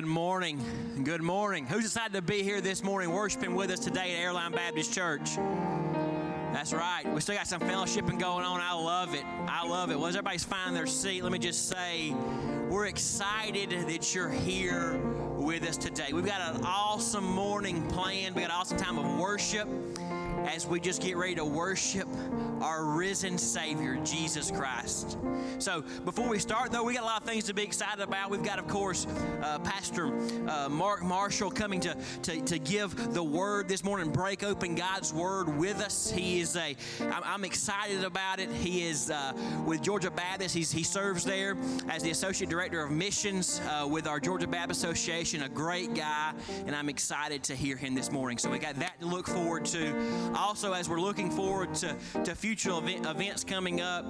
Good morning. Good morning. Who's excited to be here this morning worshiping with us today at Airline Baptist Church? That's right. We still got some fellowshipping going on. I love it. I love it. Well, as everybody's finding their seat, let me just say we're excited that you're here with us today. We've got an awesome morning planned. We got an awesome time of worship as we just get ready to worship our risen Savior, Jesus Christ. So, before we start, though, we got a lot of things to be excited about. We've got, of course, uh, Pastor uh, Mark Marshall coming to, to, to give the word this morning, break open God's word with us. He is a, I'm, I'm excited about it. He is uh, with Georgia Baptist. He's, he serves there as the Associate Director of Missions uh, with our Georgia Baptist Association, a great guy, and I'm excited to hear him this morning. So, we got that to look forward to. Also, as we're looking forward to, to future event, events coming up,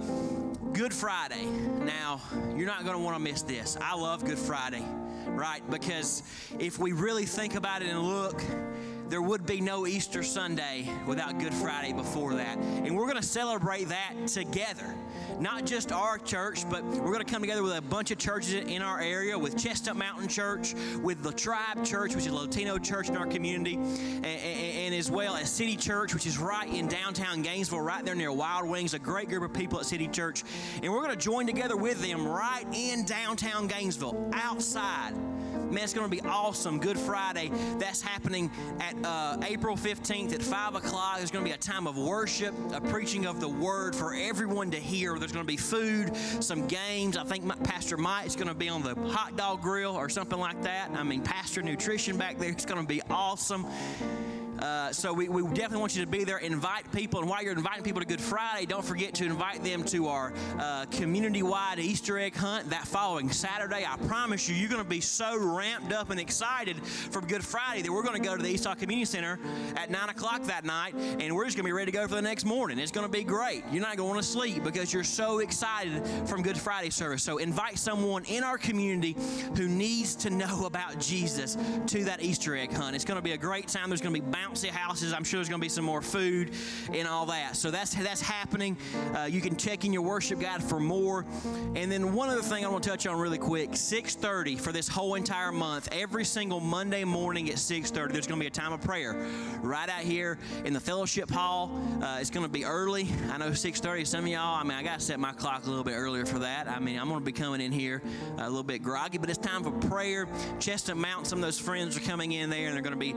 Good Friday. Now, you're not going to want to miss this. I love Good Friday, right? Because if we really think about it and look, there would be no Easter Sunday without Good Friday before that. And we're going to celebrate that together. Not just our church, but we're going to come together with a bunch of churches in our area with Chestnut Mountain Church, with the Tribe Church, which is a Latino church in our community, and, and, and as well as City Church, which is right in downtown Gainesville, right there near Wild Wings, a great group of people at City Church. And we're going to join together with them right in downtown Gainesville, outside. Man, it's going to be awesome. Good Friday. That's happening at uh, April 15th at 5 o'clock. There's going to be a time of worship, a preaching of the word for everyone to hear. There's going to be food, some games. I think Pastor Mike is going to be on the hot dog grill or something like that. I mean, Pastor Nutrition back there. It's going to be awesome. Uh, so we, we definitely want you to be there. Invite people, and while you're inviting people to Good Friday, don't forget to invite them to our uh, community-wide Easter egg hunt that following Saturday. I promise you, you're going to be so ramped up and excited for Good Friday that we're going to go to the East Community Center at nine o'clock that night, and we're just going to be ready to go for the next morning. It's going to be great. You're not going to sleep because you're so excited from Good Friday service. So invite someone in our community who needs to know about Jesus to that Easter egg hunt. It's going to be a great time. There's going to be bouncy houses. I'm sure there's going to be some more food and all that. So that's that's happening. Uh, you can check in your worship guide for more. And then one other thing I want to touch on really quick: 6:30 for this whole entire month. Every single Monday morning at 6:30, there's going to be a time of prayer right out here in the fellowship hall. Uh, it's going to be early. I know 6:30. Some of y'all, I mean, I got to set my clock a little bit earlier for that. I mean, I'm going to be coming in here a little bit groggy, but it's time for prayer. Chestnut Mountain, some of those friends are coming in there, and they're going to be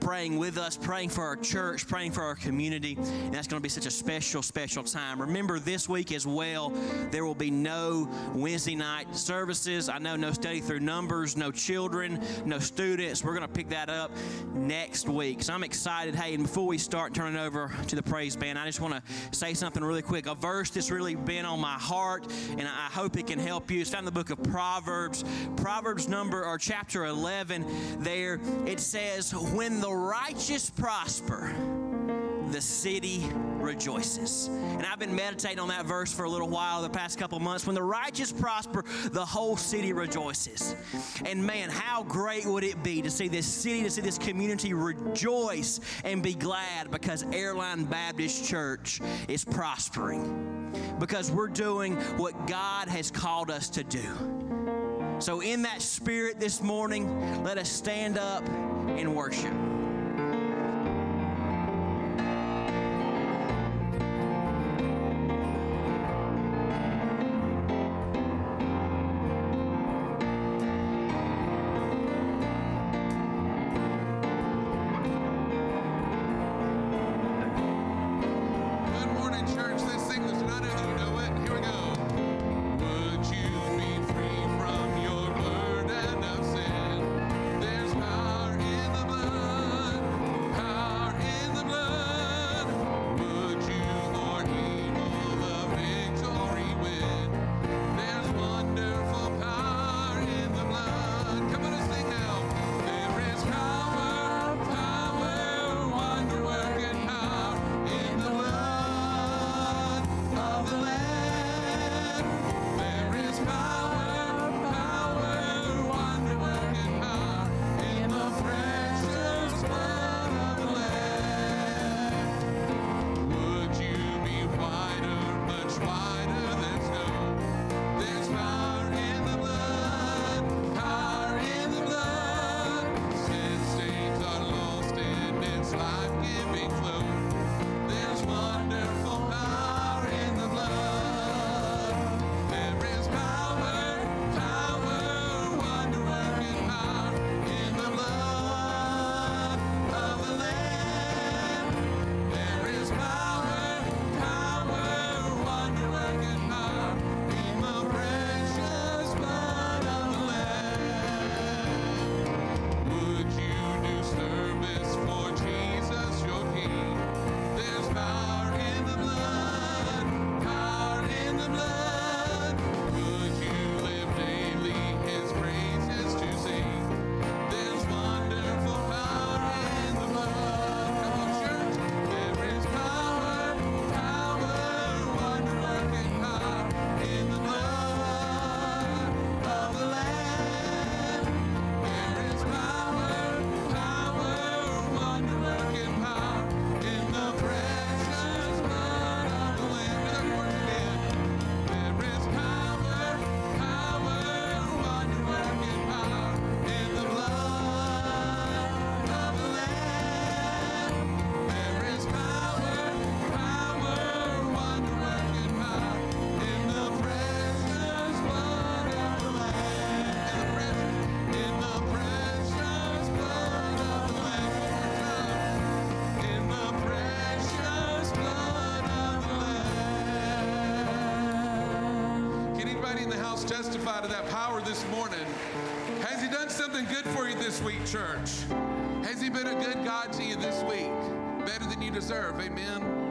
praying with us, praying for our church, praying for our community. And that's going to be such a special, special time. Remember, this week as well, there will be no Wednesday night services. I know no study through numbers, no children, no students. We're going to pick that up next week. So I'm excited. Hey, and before we start turning over to the praise band, I just want to say something really quick. A verse that's really been on my heart, and I hope it can help you. It's found in the book of Proverbs. Proverbs number or chapter 11 there, it says, When the righteous prosper, the city rejoices. And I've been meditating on that verse for a little while the past couple months. When the righteous prosper, the whole city rejoices. And man, how great would it be to see this city, to see this community rejoice and be glad because Airline Baptist Church is prospering. Because we're doing what God has called us to do. So, in that spirit this morning, let us stand up and worship. Church? Has He been a good God to you this week? Better than you deserve. Amen.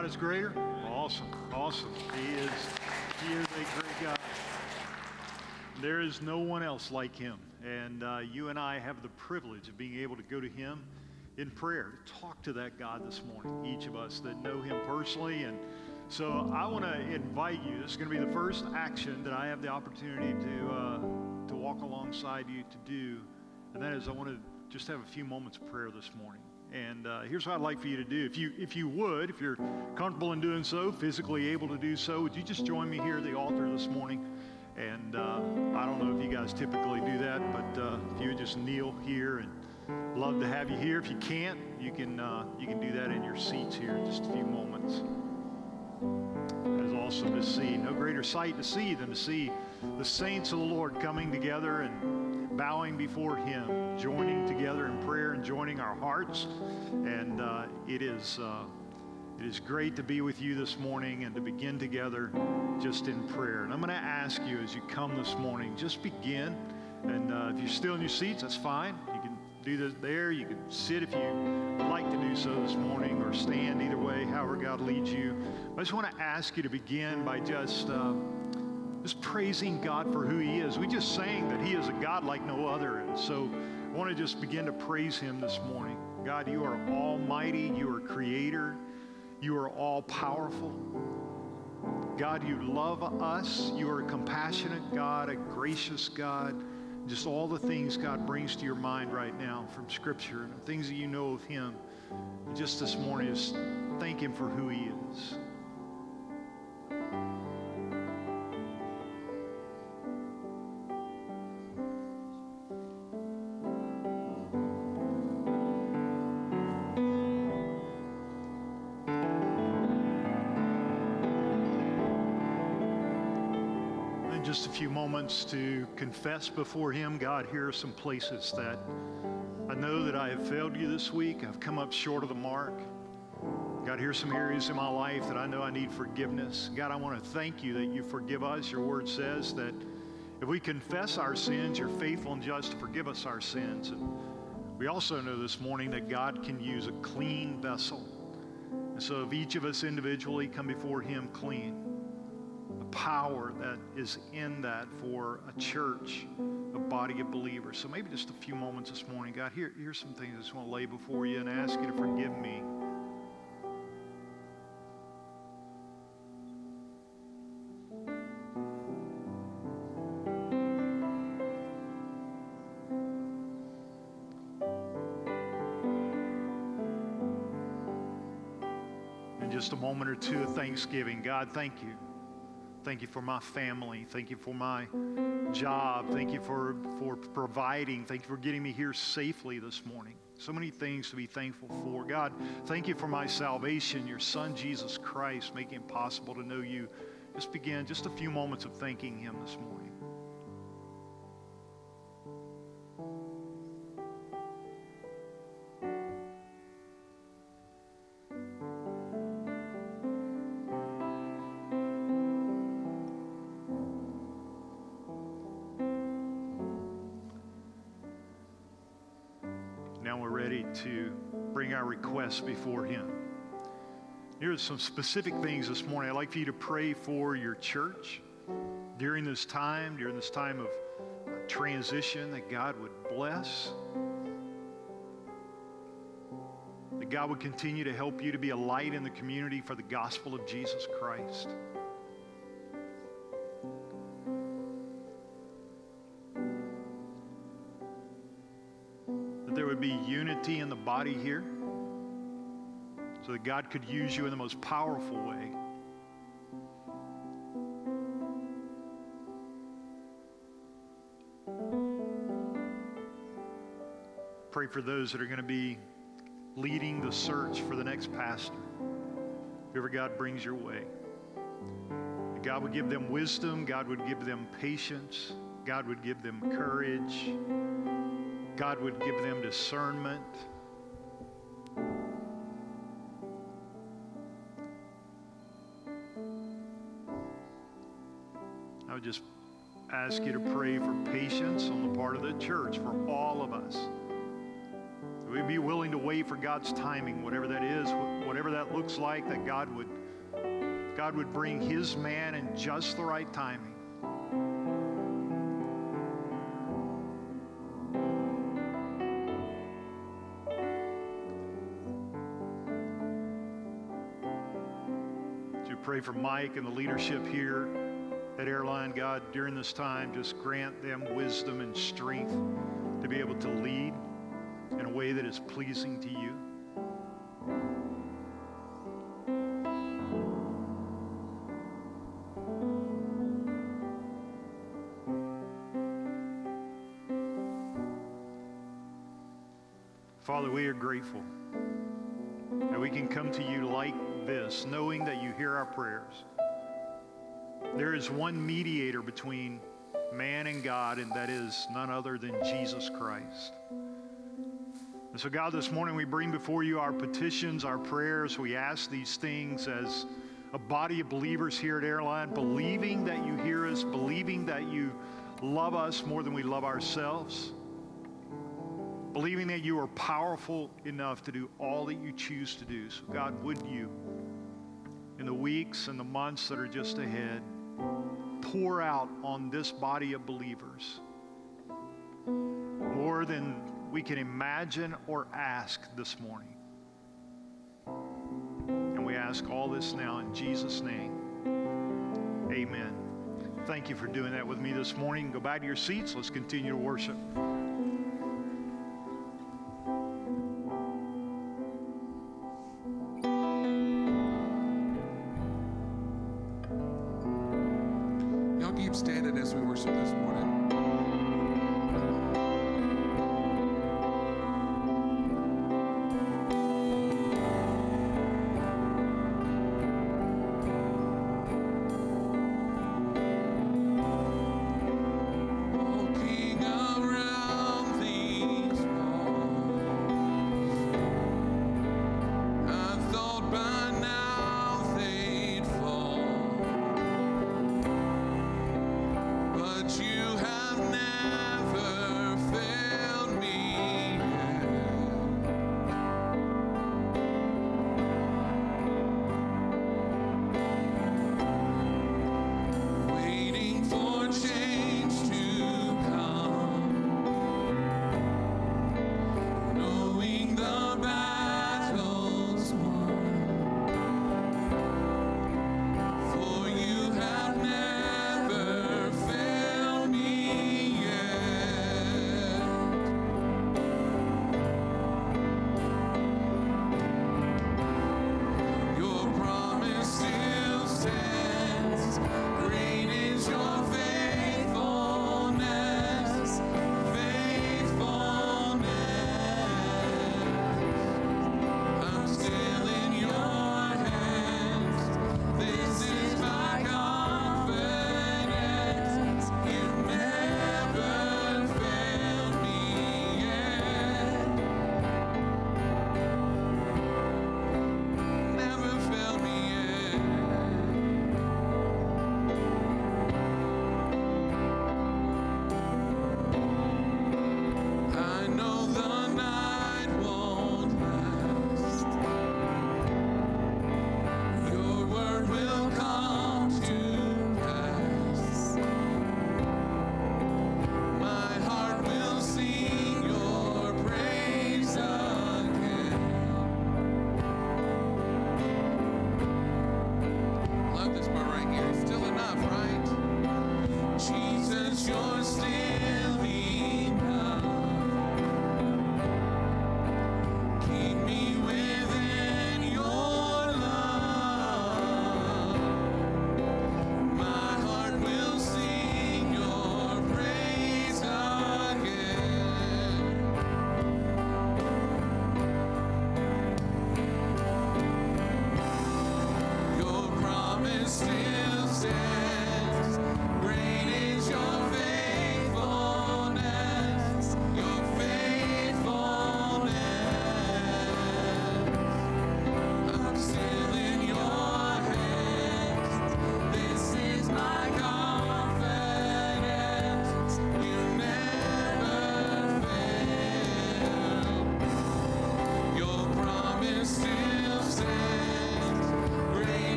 God is greater? Awesome. Awesome. He is he is a great God. There is no one else like him. And uh, you and I have the privilege of being able to go to him in prayer, talk to that God this morning, each of us that know him personally. And so I want to invite you. This is going to be the first action that I have the opportunity to, uh, to walk alongside you to do. And that is, I want to just have a few moments of prayer this morning. And uh, here's what I'd like for you to do. If you, if you would, if you're comfortable in doing so, physically able to do so, would you just join me here at the altar this morning? And uh, I don't know if you guys typically do that, but uh, if you would just kneel here and love to have you here. If you can't, you can, uh, you can do that in your seats here in just a few moments. It is awesome to see. No greater sight to see than to see the saints of the Lord coming together and bowing before Him, joining together in prayer and joining our hearts. And uh, it is. Uh, it is great to be with you this morning and to begin together just in prayer. And I'm going to ask you as you come this morning, just begin. And uh, if you're still in your seats, that's fine. You can do this there. You can sit if you like to do so this morning or stand either way, however God leads you. I just want to ask you to begin by just. Uh, just praising God for who He is. We just sang that He is a God like no other. And so I want to just begin to praise Him this morning. God, you are almighty, you are creator, you are all powerful. God, you love us. You are a compassionate God, a gracious God. Just all the things God brings to your mind right now from Scripture and things that you know of Him. Just this morning, just thank Him for who He is. Moments to confess before Him, God, here are some places that I know that I have failed you this week. I've come up short of the mark. God, here's some areas in my life that I know I need forgiveness. God, I want to thank you that you forgive us. Your word says that if we confess our sins, you're faithful and just to forgive us our sins. And we also know this morning that God can use a clean vessel. And so if each of us individually come before Him clean, power that is in that for a church, a body of believers. So maybe just a few moments this morning. God, here, here's some things I just want to lay before you and ask you to forgive me. Just a moment or two of thanksgiving, God, thank you. Thank you for my family. Thank you for my job. Thank you for, for providing. Thank you for getting me here safely this morning. So many things to be thankful for. God, thank you for my salvation, your Son, Jesus Christ, making it possible to know you. Just begin just a few moments of thanking Him this morning. Before Him. Here's some specific things this morning. I'd like for you to pray for your church during this time, during this time of transition, that God would bless, that God would continue to help you to be a light in the community for the gospel of Jesus Christ. that there would be unity in the body here so that God could use you in the most powerful way. Pray for those that are going to be leading the search for the next pastor, whoever God brings your way. God would give them wisdom, God would give them patience, God would give them courage. God would give them discernment. Ask you to mm-hmm. pray for patience on the part of the church for all of us. We'd be willing to wait for God's timing, whatever that is, whatever that looks like, that God would God would bring his man in just the right timing. To pray for Mike and the leadership here Airline, God, during this time, just grant them wisdom and strength to be able to lead in a way that is pleasing to you. Father, we are grateful that we can come to you like this, knowing that you hear our prayers. There is one mediator between man and God, and that is none other than Jesus Christ. And so, God, this morning we bring before you our petitions, our prayers. We ask these things as a body of believers here at Airline, believing that you hear us, believing that you love us more than we love ourselves, believing that you are powerful enough to do all that you choose to do. So, God, would you, in the weeks and the months that are just ahead, pour out on this body of believers more than we can imagine or ask this morning. And we ask all this now in Jesus' name. Amen. Thank you for doing that with me this morning. Go back to your seats. Let's continue to worship.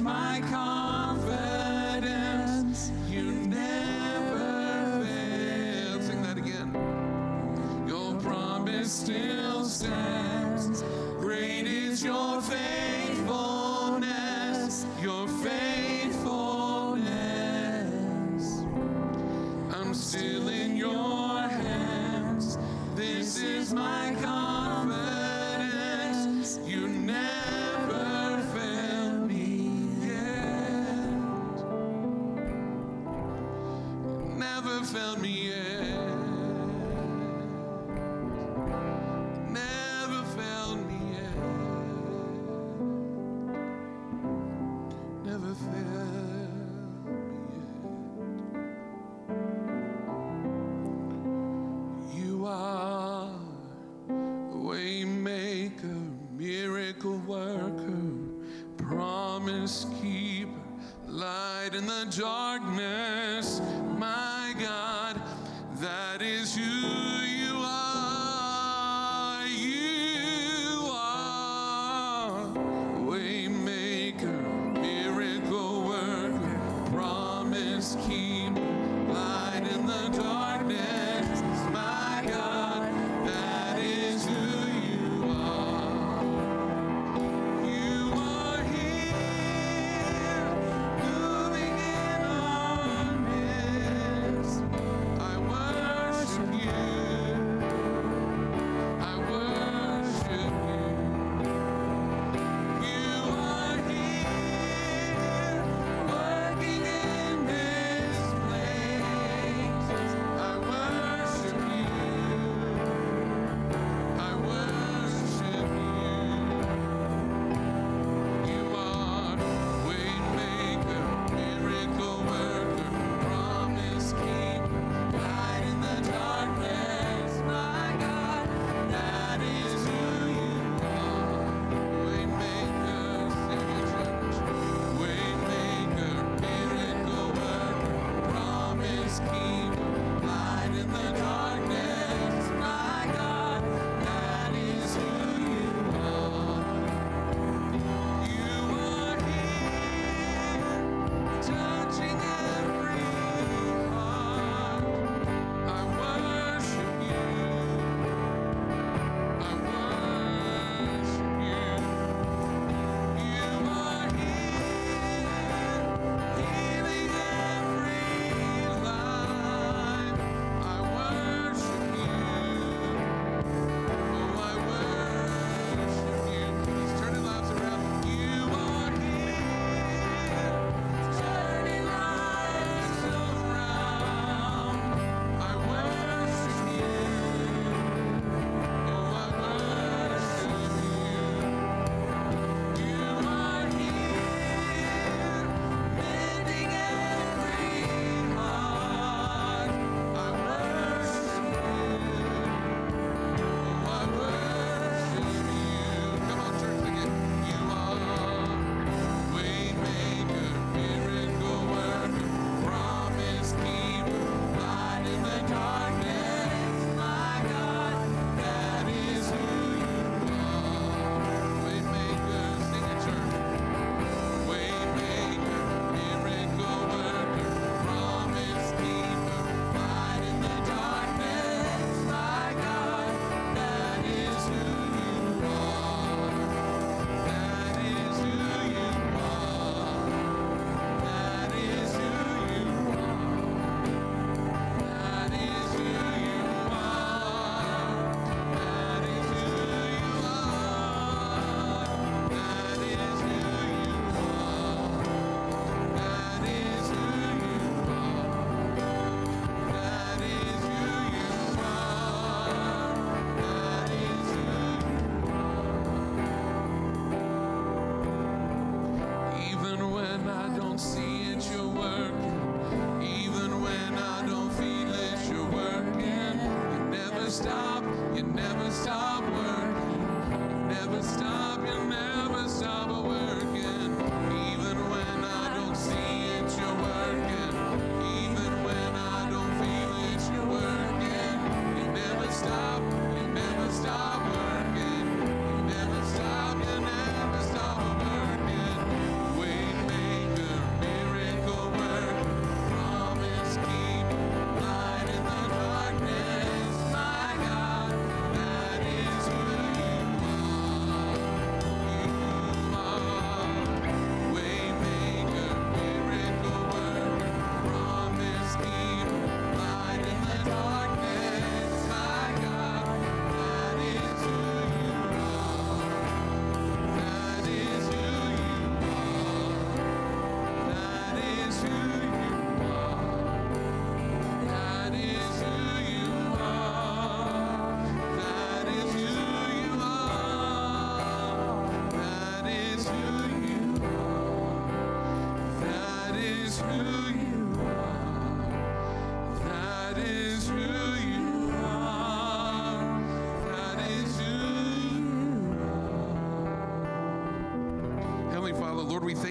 my confidence. you never fail. Sing that again. Your promise still stands.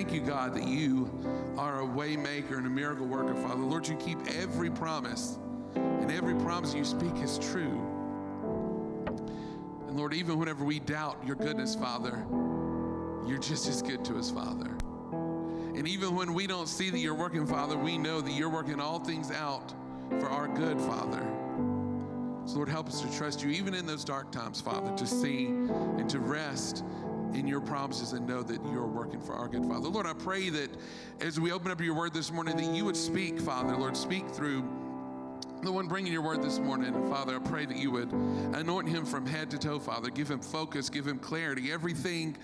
Thank you, God, that you are a waymaker and a miracle worker, Father. Lord, you keep every promise, and every promise you speak is true. And Lord, even whenever we doubt your goodness, Father, you're just as good to us, Father. And even when we don't see that you're working, Father, we know that you're working all things out for our good, Father. So, Lord, help us to trust you, even in those dark times, Father, to see and to rest in your promises and know that you're working for our good, Father. Lord, I pray that as we open up your word this morning, that you would speak, Father. Lord, speak through the one bringing your word this morning. Father, I pray that you would anoint him from head to toe, Father. Give him focus, give him clarity, everything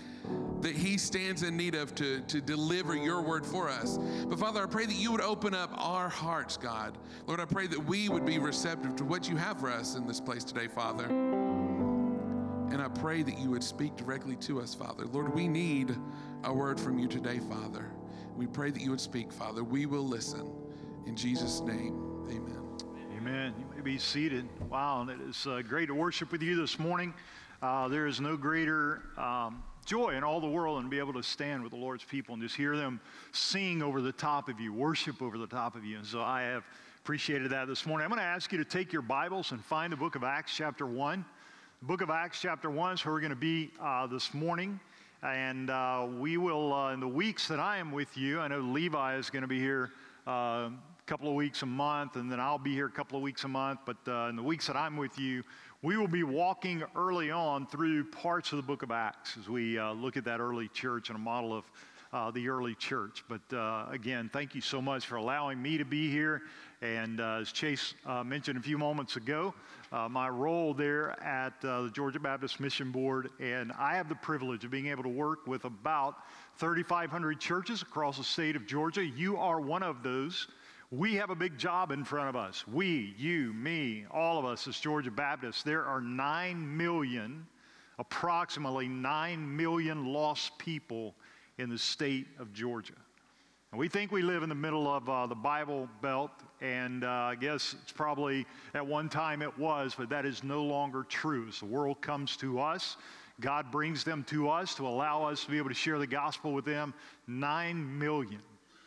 that he stands in need of to, to deliver your word for us. But Father, I pray that you would open up our hearts, God. Lord, I pray that we would be receptive to what you have for us in this place today, Father. And I pray that you would speak directly to us, Father. Lord, we need a word from you today, Father. We pray that you would speak, Father. We will listen. In Jesus' name, amen. Amen. You may be seated. Wow, and it is uh, great to worship with you this morning. Uh, there is no greater um, joy in all the world than to be able to stand with the Lord's people and just hear them sing over the top of you, worship over the top of you. And so I have appreciated that this morning. I'm going to ask you to take your Bibles and find the book of Acts, chapter 1. Book of Acts, chapter 1 is where we're going to be uh, this morning. And uh, we will, uh, in the weeks that I am with you, I know Levi is going to be here uh, a couple of weeks a month, and then I'll be here a couple of weeks a month. But uh, in the weeks that I'm with you, we will be walking early on through parts of the book of Acts as we uh, look at that early church and a model of uh, the early church. But uh, again, thank you so much for allowing me to be here. And uh, as Chase uh, mentioned a few moments ago, uh, my role there at uh, the Georgia Baptist Mission Board, and I have the privilege of being able to work with about 3,500 churches across the state of Georgia. You are one of those. We have a big job in front of us. We, you, me, all of us as Georgia Baptists. There are 9 million, approximately 9 million lost people in the state of Georgia. And we think we live in the middle of uh, the Bible Belt, and uh, I guess it's probably at one time it was, but that is no longer true. As the world comes to us, God brings them to us to allow us to be able to share the gospel with them. Nine million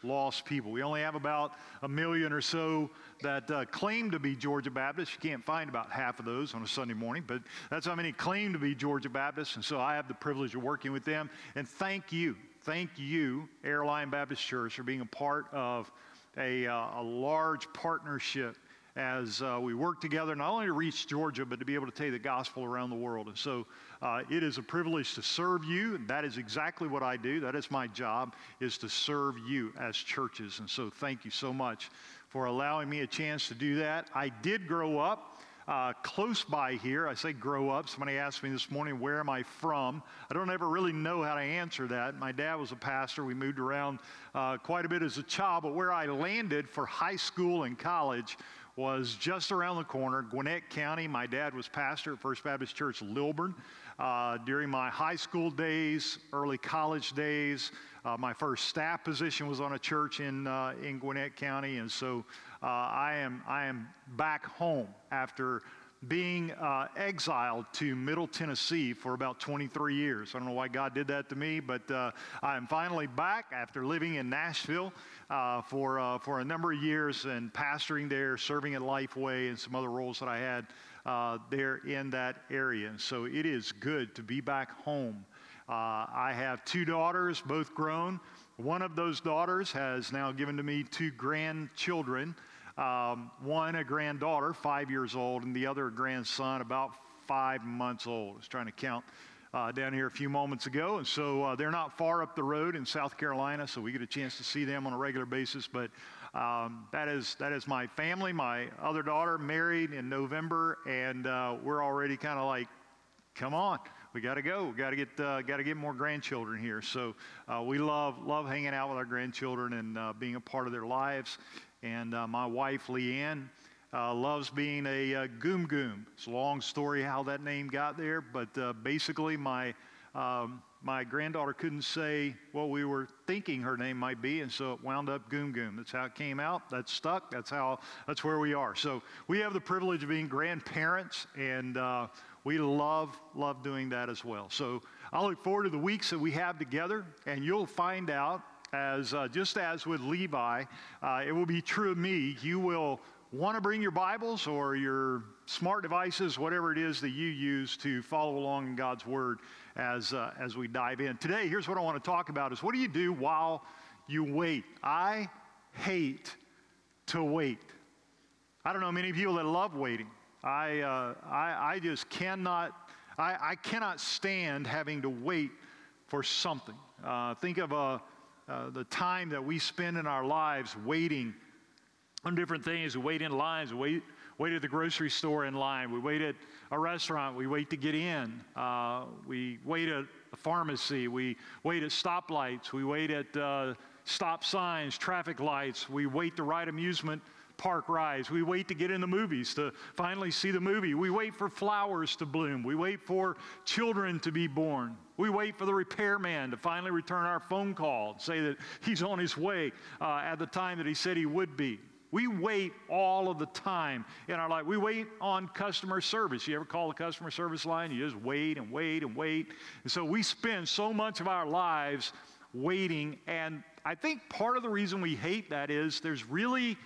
lost people. We only have about a million or so that uh, claim to be Georgia Baptists. You can't find about half of those on a Sunday morning, but that's how many claim to be Georgia Baptists. And so I have the privilege of working with them. And thank you, thank you, Airline Baptist Church, for being a part of a, uh, a large partnership as uh, we work together not only to reach Georgia, but to be able to take the gospel around the world. And so uh, it is a privilege to serve you, and that is exactly what I do. That is my job, is to serve you as churches. And so thank you so much for allowing me a chance to do that. I did grow up uh, close by here. I say grow up. Somebody asked me this morning, where am I from? I don't ever really know how to answer that. My dad was a pastor. We moved around uh, quite a bit as a child, but where I landed for high school and college was just around the corner, Gwinnett County. My dad was pastor at First Baptist Church Lilburn. Uh, during my high school days, early college days, uh, my first staff position was on a church in, uh, in Gwinnett County, and so uh, I, am, I am back home after being uh, exiled to Middle Tennessee for about 23 years. I don't know why God did that to me, but uh, I am finally back after living in Nashville uh, for, uh, for a number of years and pastoring there, serving at Lifeway, and some other roles that I had uh, there in that area. And so it is good to be back home. Uh, I have two daughters, both grown. One of those daughters has now given to me two grandchildren. Um, one a granddaughter, five years old, and the other a grandson, about five months old. I was trying to count uh, down here a few moments ago. And so uh, they're not far up the road in South Carolina, so we get a chance to see them on a regular basis. But um, that, is, that is my family. My other daughter married in November, and uh, we're already kind of like, come on. We got to go. We got to get uh, got to get more grandchildren here. So uh, we love love hanging out with our grandchildren and uh, being a part of their lives. And uh, my wife, Leanne, uh, loves being a uh, goom goom. It's a long story how that name got there, but uh, basically, my um, my granddaughter couldn't say what we were thinking her name might be, and so it wound up Goom Goom. That's how it came out. That's stuck. That's how. That's where we are. So we have the privilege of being grandparents, and uh, we love love doing that as well. So I look forward to the weeks that we have together, and you'll find out as uh, just as with Levi, uh, it will be true of me. You will want to bring your Bibles or your smart devices, whatever it is that you use to follow along in God's Word as, uh, as we dive in. Today, here's what I want to talk about is what do you do while you wait? I hate to wait. I don't know many people that love waiting. I, uh, I, I just cannot, I, I cannot stand having to wait for something. Uh, think of uh, uh, the time that we spend in our lives waiting on different things. We wait in lines, we wait, wait at the grocery store in line, we wait at a restaurant, we wait to get in, uh, we wait at a pharmacy, we wait at stoplights, we wait at uh, stop signs, traffic lights, we wait to ride amusement park rides. We wait to get in the movies to finally see the movie. We wait for flowers to bloom. We wait for children to be born. We wait for the repairman to finally return our phone call and say that he's on his way uh, at the time that he said he would be. We wait all of the time in our life. We wait on customer service. You ever call the customer service line? You just wait and wait and wait. And so we spend so much of our lives waiting. And I think part of the reason we hate that is there's really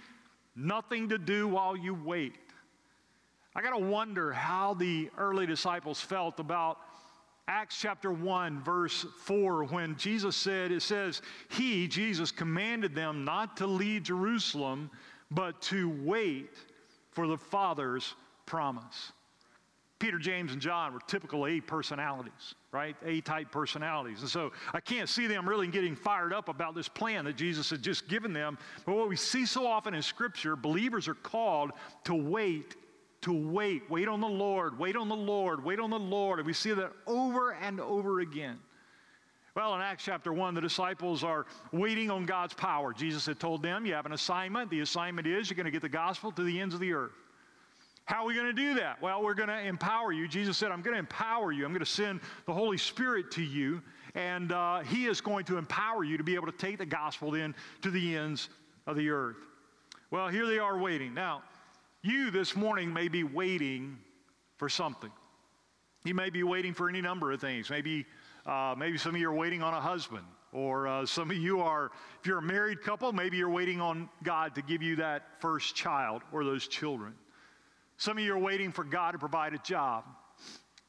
nothing to do while you wait. I got to wonder how the early disciples felt about Acts chapter 1, verse 4, when Jesus said, It says, He, Jesus, commanded them not to leave Jerusalem, but to wait for the Father's promise. Peter, James, and John were typical A personalities, right? A type personalities. And so I can't see them really getting fired up about this plan that Jesus had just given them. But what we see so often in Scripture, believers are called to wait, to wait, wait on the Lord, wait on the Lord, wait on the Lord. And we see that over and over again. Well, in Acts chapter 1, the disciples are waiting on God's power. Jesus had told them, You have an assignment. The assignment is you're going to get the gospel to the ends of the earth. How are we going to do that? Well, we're going to empower you. Jesus said, I'm going to empower you. I'm going to send the Holy Spirit to you, and uh, He is going to empower you to be able to take the gospel then to the ends of the earth. Well, here they are waiting. Now, you this morning may be waiting for something. You may be waiting for any number of things. Maybe, uh, maybe some of you are waiting on a husband, or uh, some of you are, if you're a married couple, maybe you're waiting on God to give you that first child or those children. Some of you are waiting for God to provide a job.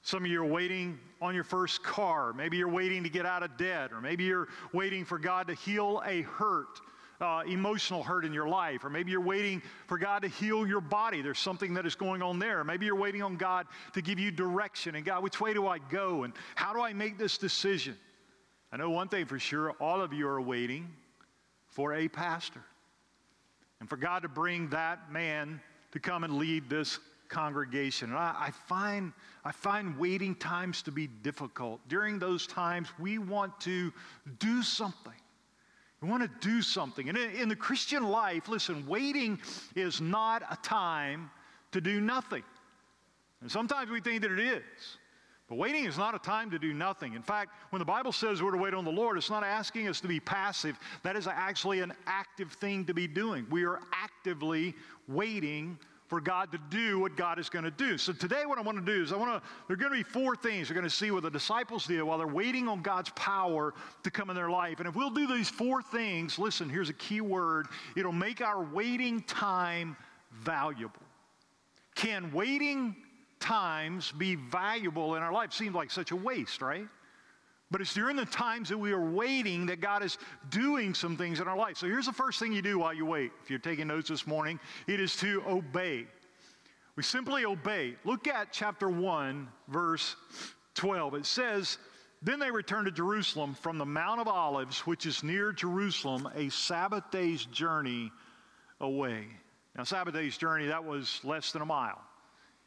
Some of you are waiting on your first car. Maybe you're waiting to get out of debt, or maybe you're waiting for God to heal a hurt, uh, emotional hurt in your life, or maybe you're waiting for God to heal your body. There's something that is going on there. Maybe you're waiting on God to give you direction and God, which way do I go, and how do I make this decision? I know one thing for sure all of you are waiting for a pastor and for God to bring that man to come and lead this congregation. And I, I, find, I find waiting times to be difficult. During those times, we want to do something. We want to do something. And in, in the Christian life, listen, waiting is not a time to do nothing. And sometimes we think that it is. But waiting is not a time to do nothing. In fact, when the Bible says we're to wait on the Lord, it's not asking us to be passive. That is actually an active thing to be doing. We are actively waiting for God to do what God is going to do. So today what I want to do is I want to there're going to be four things we're going to see what the disciples did while they're waiting on God's power to come in their life. And if we'll do these four things, listen, here's a key word. It'll make our waiting time valuable. Can waiting times be valuable in our life? Seems like such a waste, right? But it's during the times that we are waiting that God is doing some things in our life. So here's the first thing you do while you wait. If you're taking notes this morning, it is to obey. We simply obey. Look at chapter 1, verse 12. It says, Then they returned to Jerusalem from the Mount of Olives, which is near Jerusalem, a Sabbath day's journey away. Now, Sabbath day's journey, that was less than a mile.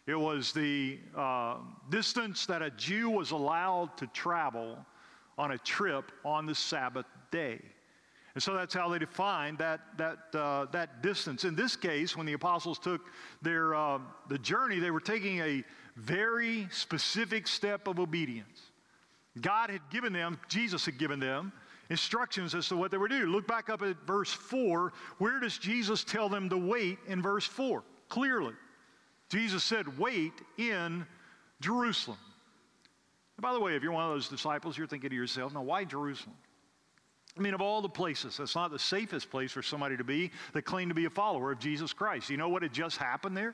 It was the uh, distance that a Jew was allowed to travel on a trip on the Sabbath day. And so that's how they defined that, that, uh, that distance. In this case, when the apostles took their, uh, the journey, they were taking a very specific step of obedience. God had given them, Jesus had given them, instructions as to what they were to do. Look back up at verse 4. Where does Jesus tell them to wait in verse 4? Clearly, Jesus said, Wait in Jerusalem. And by the way, if you're one of those disciples, you're thinking to yourself, now why Jerusalem? I mean, of all the places, that's not the safest place for somebody to be that claimed to be a follower of Jesus Christ. You know what had just happened there?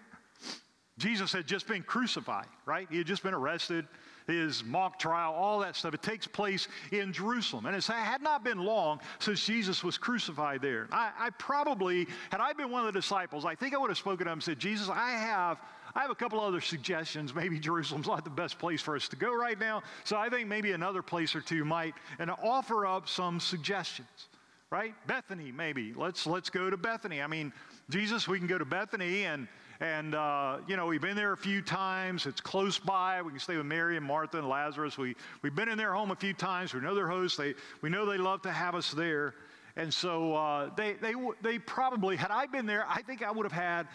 Jesus had just been crucified, right? He had just been arrested, his mock trial, all that stuff. It takes place in Jerusalem. And it had not been long since Jesus was crucified there. I, I, probably, had I been one of the disciples, I think I would have spoken to him and said, Jesus, I have I have a couple other suggestions. Maybe Jerusalem's not the best place for us to go right now, so I think maybe another place or two might, and offer up some suggestions. Right? Bethany, maybe. Let's let's go to Bethany. I mean, Jesus, we can go to Bethany and and uh, you know we've been there a few times. It's close by. We can stay with Mary and Martha and Lazarus. We we've been in their home a few times. We know their hosts. They we know they love to have us there. And so uh, they, they, they probably, had I been there, I think I would have had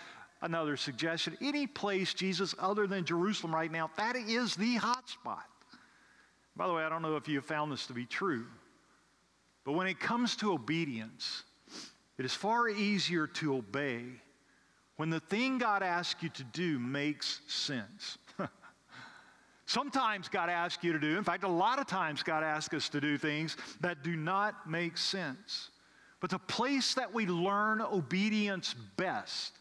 another suggestion. Any place, Jesus, other than Jerusalem right now, that is the hot spot. By the way, I don't know if you have found this to be true, but when it comes to obedience, it is far easier to obey when the thing God asks you to do makes sense. Sometimes God asks you to do, in fact, a lot of times God asks us to do things that do not make sense. But the place that we learn obedience best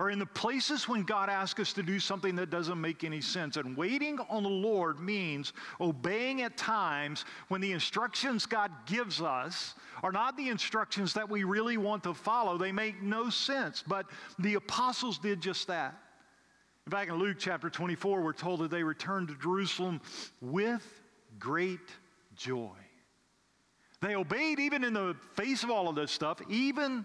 are in the places when God asks us to do something that doesn't make any sense. And waiting on the Lord means obeying at times when the instructions God gives us are not the instructions that we really want to follow. They make no sense. But the apostles did just that. In fact, in Luke chapter 24, we're told that they returned to Jerusalem with great joy. They obeyed even in the face of all of this stuff, even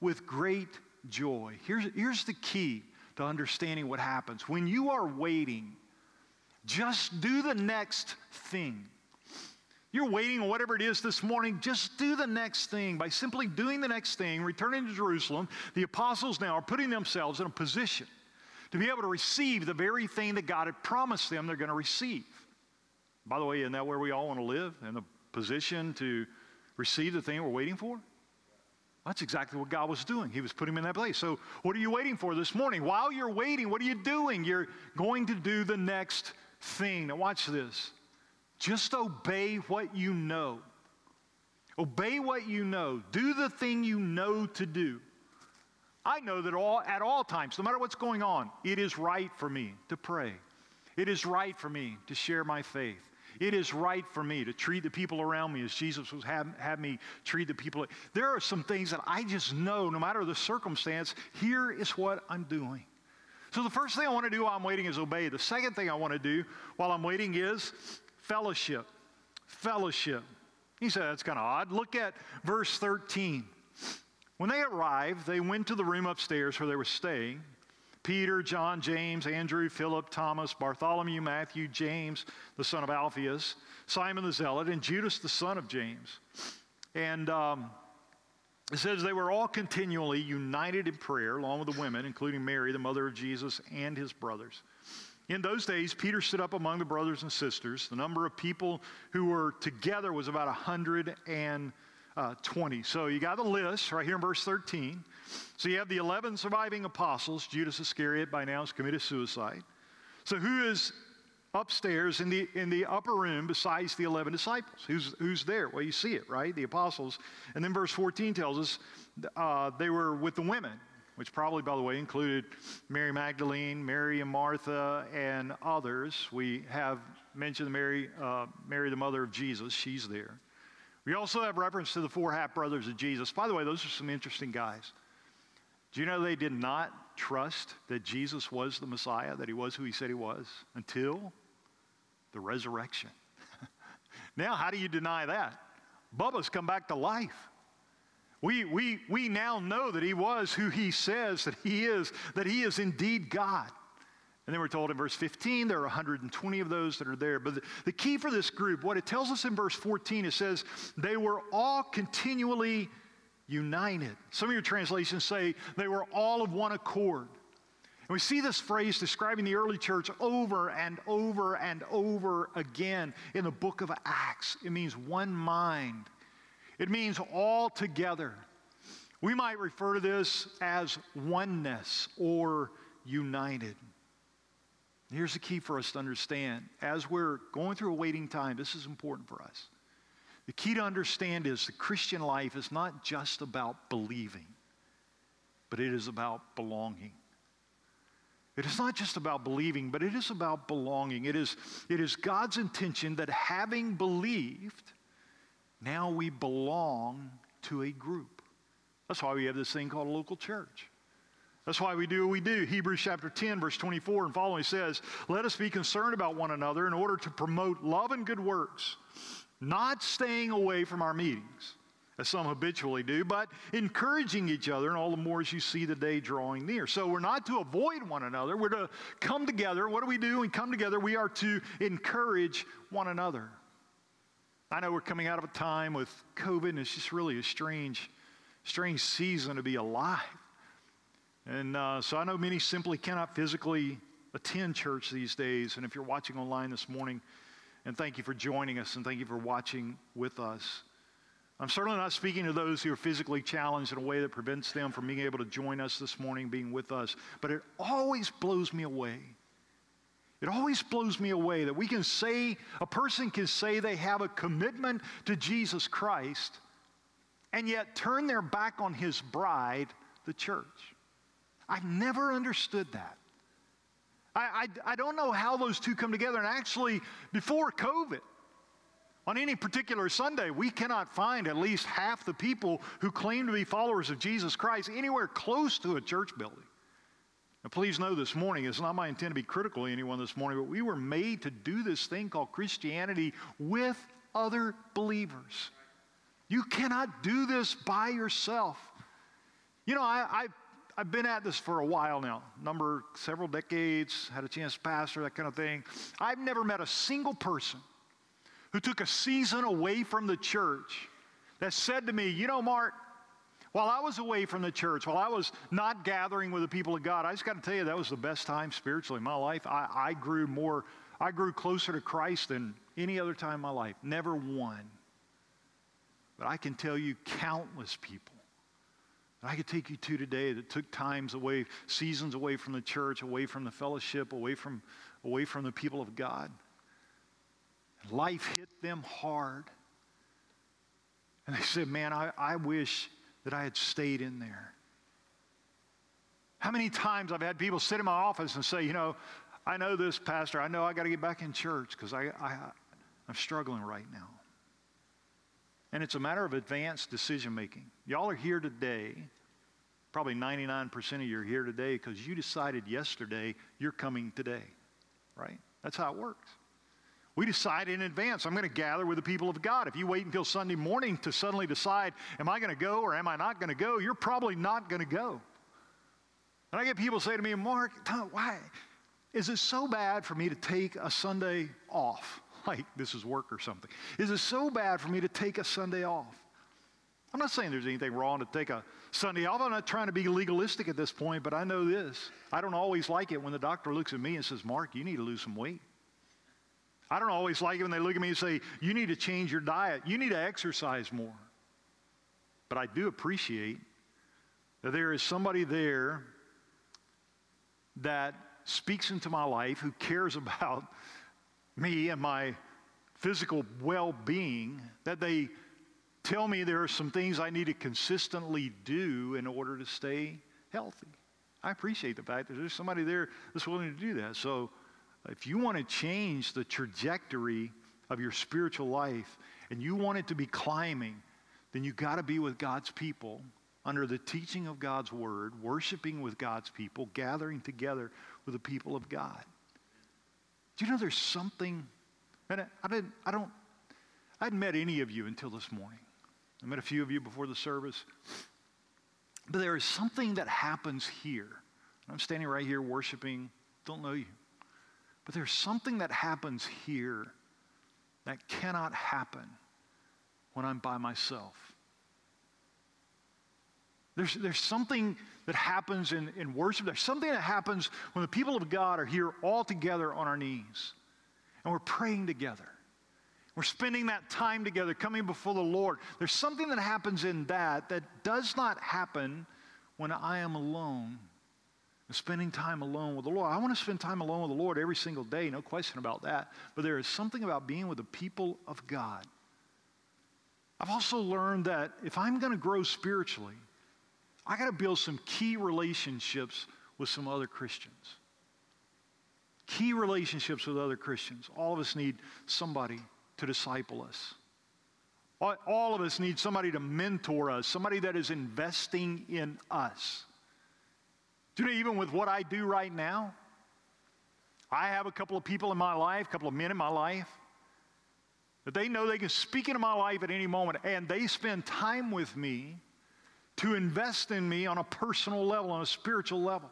with great joy. Here's, here's the key to understanding what happens. When you are waiting, just do the next thing. You're waiting whatever it is this morning, just do the next thing. By simply doing the next thing, returning to Jerusalem, the apostles now are putting themselves in a position to be able to receive the very thing that God had promised them they're going to receive. By the way, isn't that where we all want to live? In the position to receive the thing we're waiting for? That's exactly what God was doing. He was putting him in that place. So, what are you waiting for this morning? While you're waiting, what are you doing? You're going to do the next thing. Now, watch this. Just obey what you know. Obey what you know. Do the thing you know to do. I know that all, at all times, no matter what's going on, it is right for me to pray. It is right for me to share my faith. It is right for me to treat the people around me as Jesus was have, have me treat the people. There are some things that I just know, no matter the circumstance, here is what I'm doing. So the first thing I want to do while I'm waiting is obey. The second thing I want to do while I'm waiting is fellowship. Fellowship. He said that's kind of odd. Look at verse 13. When they arrived, they went to the room upstairs where they were staying. Peter, John, James, Andrew, Philip, Thomas, Bartholomew, Matthew, James, the son of Alphaeus, Simon the Zealot, and Judas, the son of James. And um, it says they were all continually united in prayer, along with the women, including Mary, the mother of Jesus, and his brothers. In those days, Peter stood up among the brothers and sisters. The number of people who were together was about 120. So you got the list right here in verse 13. So you have the 11 surviving apostles. Judas Iscariot by now has committed suicide. So who is upstairs in the, in the upper room besides the 11 disciples? Who's, who's there? Well, you see it, right? The apostles. And then verse 14 tells us uh, they were with the women, which probably, by the way, included Mary Magdalene, Mary and Martha, and others. We have mentioned Mary, uh, Mary, the mother of Jesus. She's there. We also have reference to the four half brothers of Jesus. By the way, those are some interesting guys. Do you know they did not trust that Jesus was the Messiah, that he was who he said he was, until the resurrection? now, how do you deny that? Bubba's come back to life. We, we, we now know that he was who he says that he is, that he is indeed God. And then we're told in verse 15 there are 120 of those that are there. But the, the key for this group, what it tells us in verse 14, it says they were all continually united. Some of your translations say they were all of one accord. And we see this phrase describing the early church over and over and over again in the book of Acts. It means one mind, it means all together. We might refer to this as oneness or united. Here's the key for us to understand. As we're going through a waiting time, this is important for us. The key to understand is the Christian life is not just about believing, but it is about belonging. It is not just about believing, but it is about belonging. It is, it is God's intention that having believed, now we belong to a group. That's why we have this thing called a local church. That's why we do what we do. Hebrews chapter 10, verse 24 and following says, Let us be concerned about one another in order to promote love and good works, not staying away from our meetings as some habitually do, but encouraging each other, and all the more as you see the day drawing near. So we're not to avoid one another, we're to come together. What do we do? We come together, we are to encourage one another. I know we're coming out of a time with COVID, and it's just really a strange, strange season to be alive. And uh, so I know many simply cannot physically attend church these days. And if you're watching online this morning, and thank you for joining us and thank you for watching with us. I'm certainly not speaking to those who are physically challenged in a way that prevents them from being able to join us this morning, being with us. But it always blows me away. It always blows me away that we can say, a person can say they have a commitment to Jesus Christ and yet turn their back on his bride, the church. I've never understood that. I, I, I don't know how those two come together. And actually, before COVID, on any particular Sunday, we cannot find at least half the people who claim to be followers of Jesus Christ anywhere close to a church building. Now, please know this morning, it's not my intent to be critical of anyone this morning, but we were made to do this thing called Christianity with other believers. You cannot do this by yourself. You know, I, I I've been at this for a while now, number several decades, had a chance to pastor, that kind of thing. I've never met a single person who took a season away from the church that said to me, You know, Mark, while I was away from the church, while I was not gathering with the people of God, I just got to tell you, that was the best time spiritually in my life. I, I grew more, I grew closer to Christ than any other time in my life. Never one. But I can tell you countless people that I could take you to today that took times away, seasons away from the church, away from the fellowship, away from, away from the people of God. Life hit them hard. And they said, Man, I, I wish that I had stayed in there. How many times I've had people sit in my office and say, You know, I know this, Pastor. I know I got to get back in church because I, I, I'm struggling right now. And it's a matter of advanced decision making. Y'all are here today. Probably 99% of you are here today because you decided yesterday you're coming today, right? That's how it works. We decide in advance, I'm going to gather with the people of God. If you wait until Sunday morning to suddenly decide, am I going to go or am I not going to go, you're probably not going to go. And I get people say to me, Mark, why? Is it so bad for me to take a Sunday off? Like this is work or something. Is it so bad for me to take a Sunday off? I'm not saying there's anything wrong to take a Sunday off. I'm not trying to be legalistic at this point, but I know this. I don't always like it when the doctor looks at me and says, Mark, you need to lose some weight. I don't always like it when they look at me and say, You need to change your diet. You need to exercise more. But I do appreciate that there is somebody there that speaks into my life who cares about me and my physical well being, that they tell me there are some things I need to consistently do in order to stay healthy. I appreciate the fact that there's somebody there that's willing to do that. So, if you want to change the trajectory of your spiritual life and you want it to be climbing, then you've got to be with God's people under the teaching of God's word, worshiping with God's people, gathering together with the people of God. You know there's something, and I, didn't, I don't, I hadn't met any of you until this morning. I met a few of you before the service. But there is something that happens here. I'm standing right here worshiping, don't know you. But there's something that happens here that cannot happen when I'm by myself. There's, there's something that happens in, in worship. There's something that happens when the people of God are here all together on our knees and we're praying together. We're spending that time together, coming before the Lord. There's something that happens in that that does not happen when I am alone and spending time alone with the Lord. I want to spend time alone with the Lord every single day, no question about that. But there is something about being with the people of God. I've also learned that if I'm going to grow spiritually, I got to build some key relationships with some other Christians. Key relationships with other Christians. All of us need somebody to disciple us. All of us need somebody to mentor us, somebody that is investing in us. Do you know, even with what I do right now, I have a couple of people in my life, a couple of men in my life, that they know they can speak into my life at any moment, and they spend time with me to invest in me on a personal level, on a spiritual level.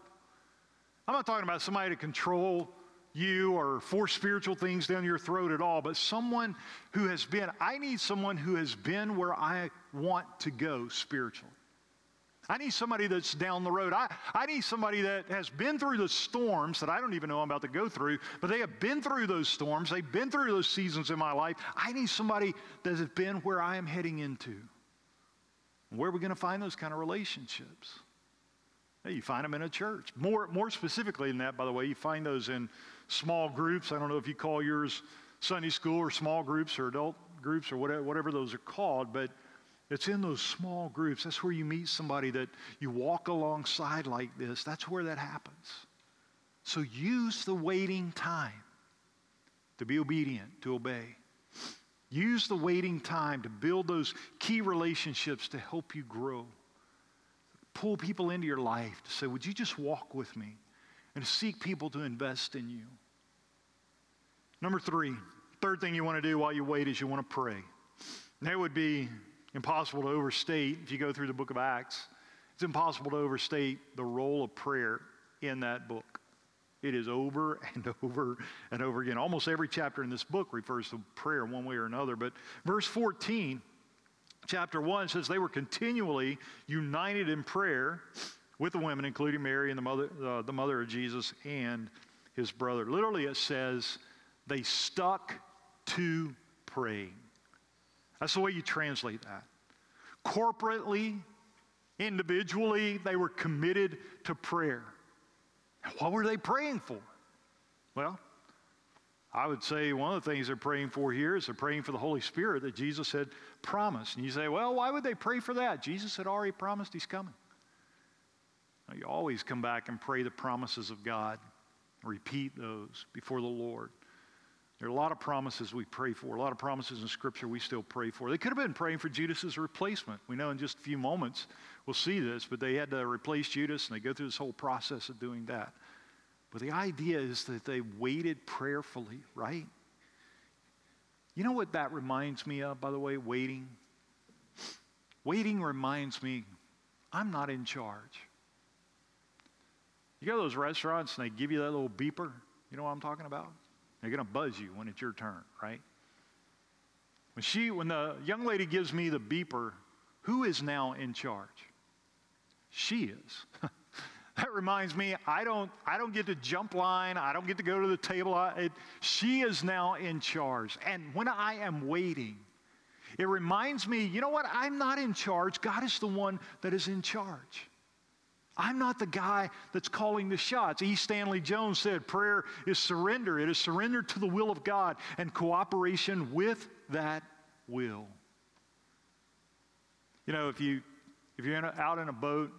I'm not talking about somebody to control you or force spiritual things down your throat at all, but someone who has been, I need someone who has been where I want to go spiritually. I need somebody that's down the road. I, I need somebody that has been through the storms that I don't even know I'm about to go through, but they have been through those storms. They've been through those seasons in my life. I need somebody that has been where I am heading into. Where are we going to find those kind of relationships? Hey, you find them in a church. More, more specifically than that, by the way, you find those in small groups. I don't know if you call yours Sunday school or small groups or adult groups or whatever, whatever those are called, but it's in those small groups. That's where you meet somebody that you walk alongside like this. That's where that happens. So use the waiting time to be obedient, to obey. Use the waiting time to build those key relationships to help you grow. Pull people into your life to say, Would you just walk with me? And seek people to invest in you. Number three, third thing you want to do while you wait is you want to pray. That would be impossible to overstate if you go through the book of Acts. It's impossible to overstate the role of prayer in that book. It is over and over and over again. Almost every chapter in this book refers to prayer one way or another. But verse 14, chapter 1 says they were continually united in prayer with the women, including Mary and the mother, uh, the mother of Jesus and his brother. Literally, it says they stuck to praying. That's the way you translate that. Corporately, individually, they were committed to prayer. What were they praying for? Well, I would say one of the things they're praying for here is they're praying for the Holy Spirit that Jesus had promised. And you say, well, why would they pray for that? Jesus had already promised he's coming. Now, you always come back and pray the promises of God, repeat those before the Lord. There are a lot of promises we pray for, a lot of promises in Scripture we still pray for. They could have been praying for Judas's replacement. We know in just a few moments we'll see this, but they had to replace Judas, and they go through this whole process of doing that. But the idea is that they waited prayerfully, right? You know what that reminds me of, by the way, waiting? Waiting reminds me I'm not in charge. You go to those restaurants and they give you that little beeper. You know what I'm talking about? They're going to buzz you when it's your turn, right? When she, when the young lady gives me the beeper, who is now in charge? She is. that reminds me, I don't, I don't get to jump line. I don't get to go to the table. I, it, she is now in charge. And when I am waiting, it reminds me, you know what? I'm not in charge. God is the one that is in charge. I'm not the guy that's calling the shots. E. Stanley Jones said prayer is surrender. It is surrender to the will of God and cooperation with that will. You know, if you if you're in a, out in a boat,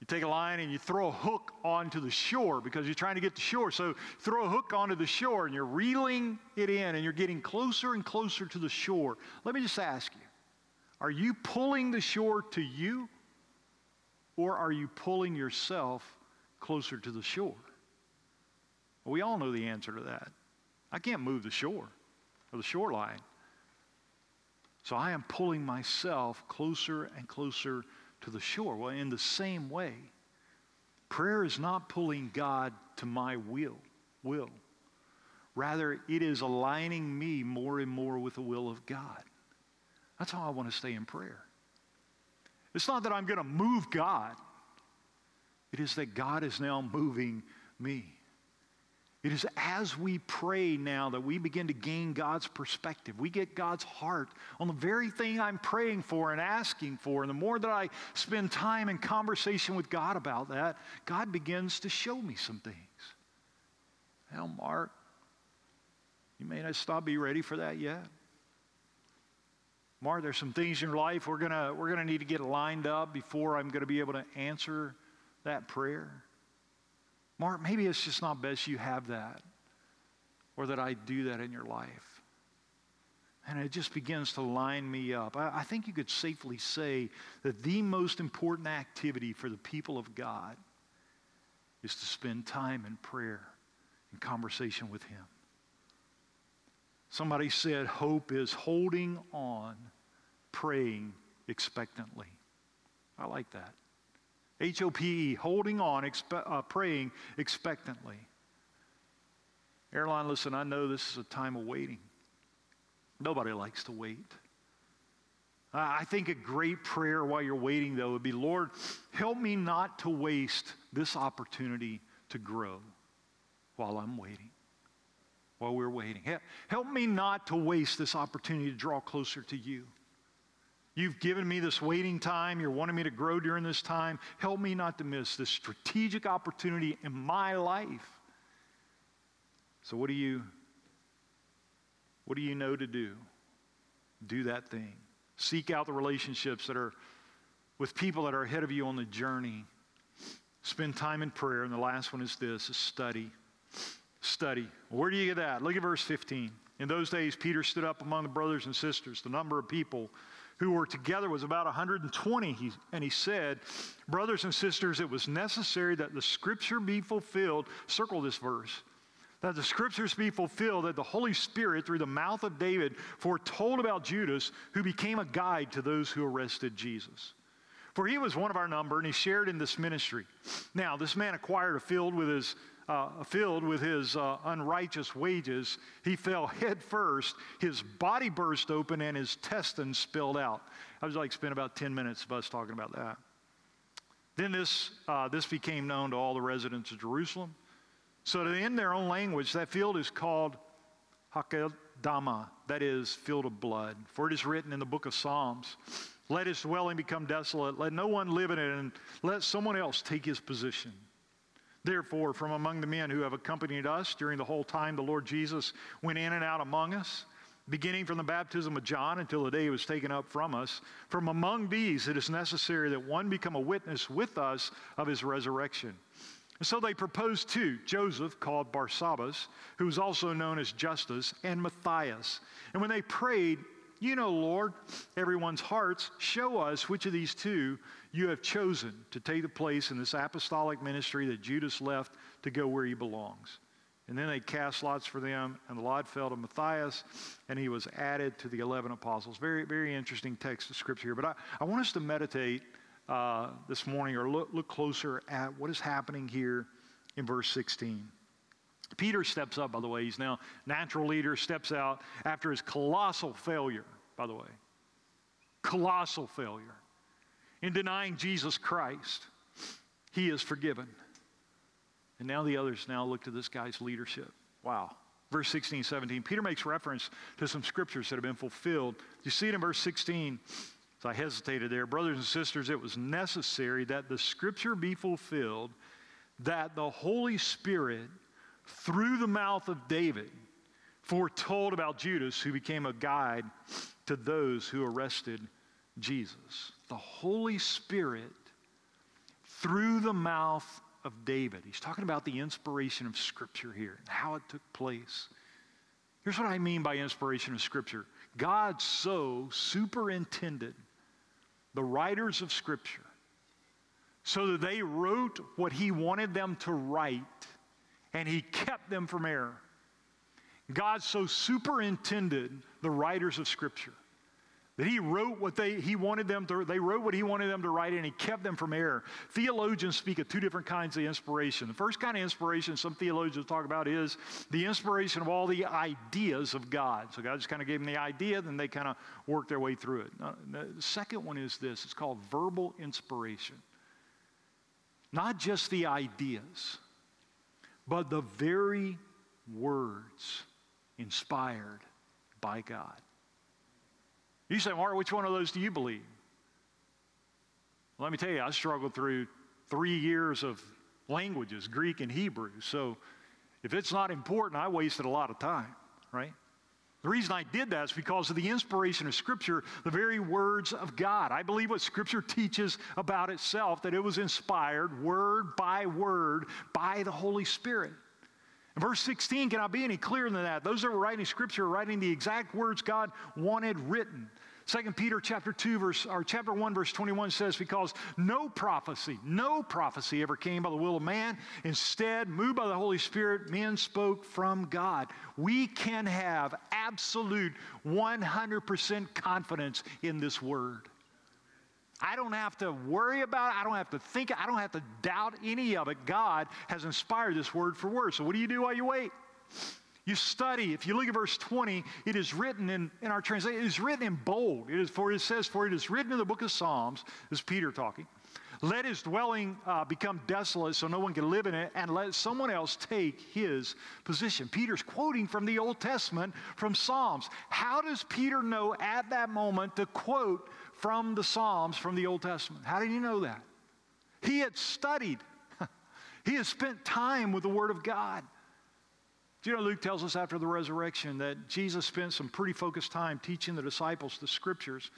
you take a line and you throw a hook onto the shore because you're trying to get to shore. So throw a hook onto the shore and you're reeling it in and you're getting closer and closer to the shore. Let me just ask you, are you pulling the shore to you or are you pulling yourself closer to the shore? Well, we all know the answer to that. I can't move the shore or the shoreline. So I am pulling myself closer and closer to the shore. Well, in the same way, prayer is not pulling God to my will, will. Rather, it is aligning me more and more with the will of God. That's how I want to stay in prayer. It's not that I'm going to move God. It is that God is now moving me. It is as we pray now that we begin to gain God's perspective. We get God's heart on the very thing I'm praying for and asking for. And the more that I spend time in conversation with God about that, God begins to show me some things. Now, Mark, you may not stop be ready for that yet. Mark, there's some things in your life we're gonna we're gonna need to get lined up before I'm gonna be able to answer that prayer. Mark, maybe it's just not best you have that or that I do that in your life. And it just begins to line me up. I, I, think you could safely say that the most important activity for the people of God is to spend time in prayer and conversation with Him. Somebody said, Hope is holding on, praying expectantly. I like that. H O P E, holding on, expe- uh, praying expectantly. Airline, listen, I know this is a time of waiting. Nobody likes to wait. I think a great prayer while you're waiting, though, would be Lord, help me not to waste this opportunity to grow while I'm waiting, while we're waiting. Help me not to waste this opportunity to draw closer to you. You've given me this waiting time. You're wanting me to grow during this time. Help me not to miss this strategic opportunity in my life. So what do you what do you know to do? Do that thing. Seek out the relationships that are with people that are ahead of you on the journey. Spend time in prayer. And the last one is this is study. Study. Where do you get that? Look at verse 15. In those days, Peter stood up among the brothers and sisters. The number of people who were together was about 120. He, and he said, Brothers and sisters, it was necessary that the scripture be fulfilled. Circle this verse. That the scriptures be fulfilled, that the Holy Spirit, through the mouth of David, foretold about Judas, who became a guide to those who arrested Jesus. For he was one of our number, and he shared in this ministry. Now, this man acquired a field with his uh, filled with his uh, unrighteous wages, he fell head first. His body burst open and his intestines spilled out. I was like, spent about 10 minutes of us talking about that. Then this, uh, this became known to all the residents of Jerusalem. So, in their own language, that field is called Hakeldama, that is, field of blood. For it is written in the book of Psalms Let his dwelling become desolate, let no one live in it, and let someone else take his position. Therefore, from among the men who have accompanied us during the whole time the Lord Jesus went in and out among us, beginning from the baptism of John until the day he was taken up from us, from among these it is necessary that one become a witness with us of his resurrection. And so they proposed two Joseph, called Barsabbas, who was also known as Justus, and Matthias. And when they prayed, You know, Lord, everyone's hearts, show us which of these two you have chosen to take the place in this apostolic ministry that Judas left to go where he belongs. And then they cast lots for them, and the lot fell to Matthias, and he was added to the 11 apostles. Very, very interesting text of scripture here. But I, I want us to meditate uh, this morning or look, look closer at what is happening here in verse 16. Peter steps up, by the way. He's now natural leader, steps out after his colossal failure, by the way. Colossal failure in denying Jesus Christ, he is forgiven. And now the others now look to this guy's leadership. Wow. Verse 16, 17. Peter makes reference to some scriptures that have been fulfilled. You see it in verse 16. So I hesitated there. Brothers and sisters, it was necessary that the scripture be fulfilled that the Holy Spirit, through the mouth of David, foretold about Judas, who became a guide to those who arrested Jesus the Holy Spirit through the mouth of David. He's talking about the inspiration of Scripture here and how it took place. Here's what I mean by inspiration of Scripture God so superintended the writers of Scripture so that they wrote what He wanted them to write and He kept them from error. God so superintended the writers of Scripture that he wrote what they, he wanted them to, they wrote what he wanted them to write and he kept them from error. Theologians speak of two different kinds of inspiration. The first kind of inspiration some theologians talk about is the inspiration of all the ideas of God. So God just kind of gave them the idea, then they kind of worked their way through it. Now, the second one is this it's called verbal inspiration. not just the ideas, but the very words inspired by God. You say, Mark, which one of those do you believe? Let me tell you, I struggled through three years of languages, Greek and Hebrew. So if it's not important, I wasted a lot of time, right? The reason I did that is because of the inspiration of Scripture, the very words of God. I believe what Scripture teaches about itself, that it was inspired word by word by the Holy Spirit. And verse 16 cannot be any clearer than that. Those that were writing Scripture are writing the exact words God wanted written. 2 Peter chapter 2 verse or chapter 1 verse 21 says because no prophecy no prophecy ever came by the will of man instead moved by the Holy Spirit men spoke from God we can have absolute 100% confidence in this word I don't have to worry about it. I don't have to think. I don't have to doubt any of it. God has inspired this word for word. So, what do you do while you wait? You study. If you look at verse 20, it is written in, in our translation, it is written in bold. It is for it says, For it is written in the book of Psalms, this is Peter talking. Let his dwelling uh, become desolate so no one can live in it, and let someone else take his position. Peter's quoting from the Old Testament from Psalms. How does Peter know at that moment to quote from the Psalms from the Old Testament? How did he know that? He had studied, he had spent time with the Word of God. Do you know Luke tells us after the resurrection that Jesus spent some pretty focused time teaching the disciples the scriptures?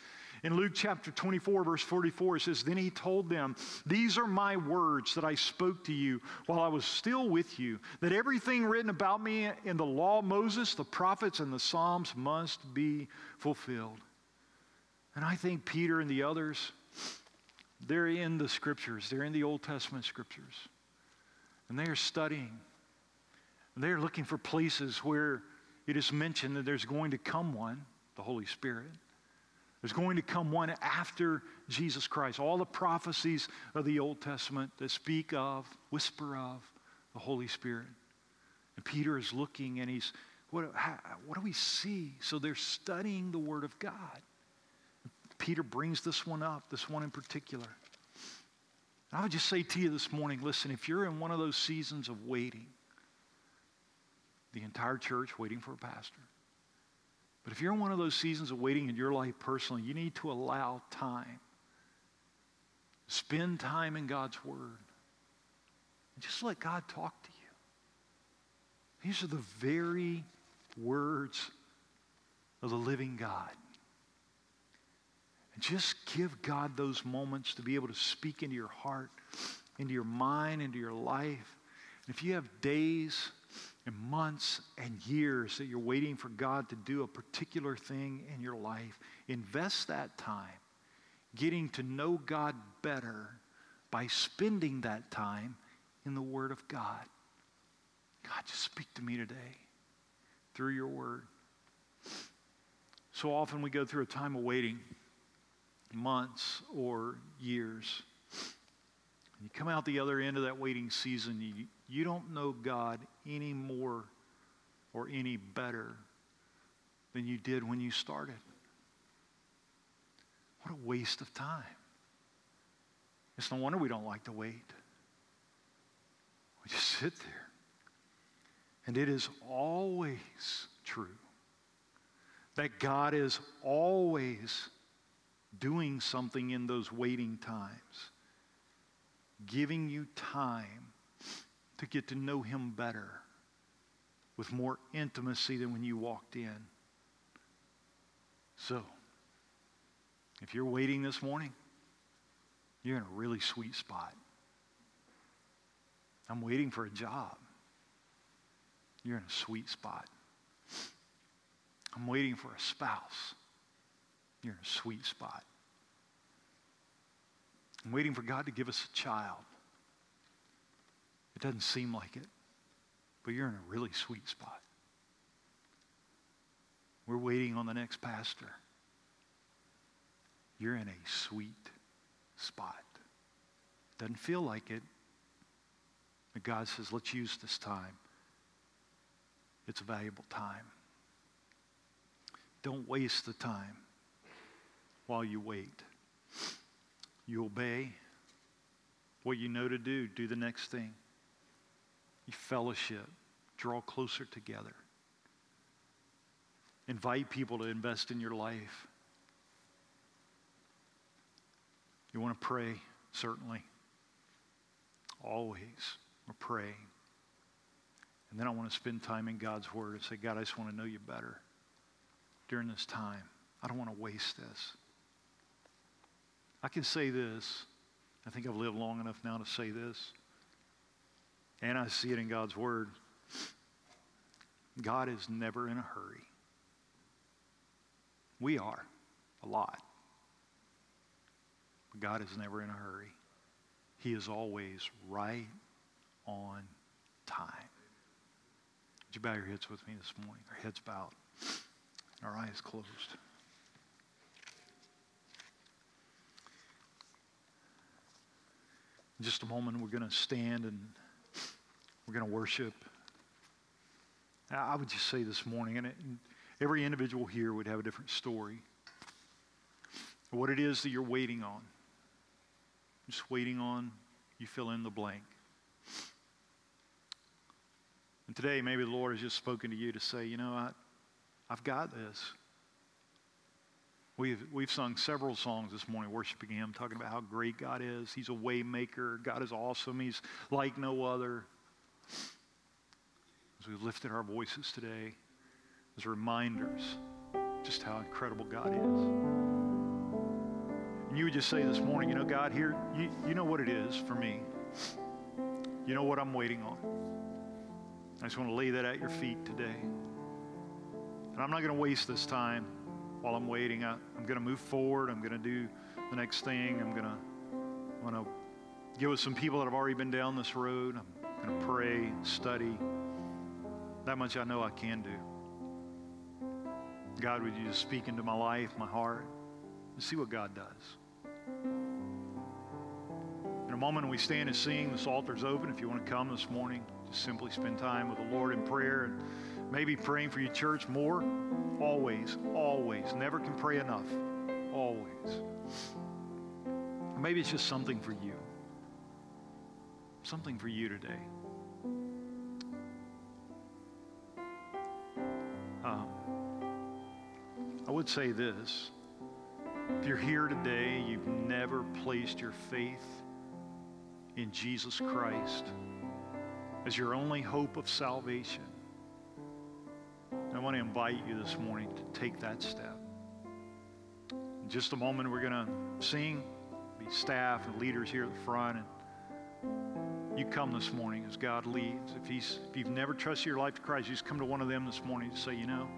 In Luke chapter 24, verse 44, it says, Then he told them, These are my words that I spoke to you while I was still with you, that everything written about me in the law of Moses, the prophets, and the Psalms must be fulfilled. And I think Peter and the others, they're in the scriptures, they're in the Old Testament scriptures, and they are studying they're looking for places where it is mentioned that there's going to come one, the Holy Spirit. There's going to come one after Jesus Christ. All the prophecies of the Old Testament that speak of, whisper of the Holy Spirit. And Peter is looking and he's, what, how, what do we see? So they're studying the Word of God. Peter brings this one up, this one in particular. I would just say to you this morning listen, if you're in one of those seasons of waiting, the entire church waiting for a pastor. But if you're in one of those seasons of waiting in your life personally, you need to allow time. Spend time in God's Word. And just let God talk to you. These are the very words of the living God. And just give God those moments to be able to speak into your heart, into your mind, into your life. And if you have days and months and years that you're waiting for God to do a particular thing in your life, invest that time getting to know God better by spending that time in the Word of God. God, just speak to me today through your Word. So often we go through a time of waiting, months or years. And you come out the other end of that waiting season, you, you don't know God any more or any better than you did when you started. What a waste of time. It's no wonder we don't like to wait. We just sit there. And it is always true that God is always doing something in those waiting times, giving you time to get to know Him better with more intimacy than when you walked in. So, if you're waiting this morning, you're in a really sweet spot. I'm waiting for a job. You're in a sweet spot. I'm waiting for a spouse. You're in a sweet spot. I'm waiting for God to give us a child. It doesn't seem like it, but you're in a really sweet spot. We're waiting on the next pastor. You're in a sweet spot. Doesn't feel like it, but God says, let's use this time. It's a valuable time. Don't waste the time while you wait. You obey what you know to do, do the next thing. You fellowship, draw closer together. Invite people to invest in your life. You want to pray, certainly. Always. We're praying. And then I want to spend time in God's Word and say, God, I just want to know you better during this time. I don't want to waste this. I can say this. I think I've lived long enough now to say this. And I see it in God's Word. God is never in a hurry. We are a lot. But God is never in a hurry. He is always right on time. Would you bow your heads with me this morning? Our heads bowed, and our eyes closed. In just a moment, we're going to stand and we're going to worship. I would just say this morning, and, it, and every individual here would have a different story. What it is that you're waiting on. Just waiting on, you fill in the blank. And today, maybe the Lord has just spoken to you to say, you know, I, I've got this. We've, we've sung several songs this morning worshiping Him, talking about how great God is. He's a waymaker. God is awesome. He's like no other. As we've lifted our voices today, as reminders just how incredible God is. And you would just say this morning, you know, God, here, you, you know what it is for me. You know what I'm waiting on. I just want to lay that at your feet today. And I'm not going to waste this time while I'm waiting. I, am going to move forward. I'm going to do the next thing. I'm going to, I'm going to get with some people that have already been down this road. I'm study. That much I know I can do. God, would you just speak into my life, my heart, and see what God does. In a moment we stand and sing, this altar's open. If you want to come this morning, just simply spend time with the Lord in prayer and maybe praying for your church more. Always, always. Never can pray enough. Always. maybe it's just something for you. Something for you today. Would say this. If you're here today, you've never placed your faith in Jesus Christ as your only hope of salvation, I want to invite you this morning to take that step. In just a moment, we're going to sing, be staff and leaders here at the front, and you come this morning as God leads. If, he's, if you've never trusted your life to Christ, you just come to one of them this morning to say, you know,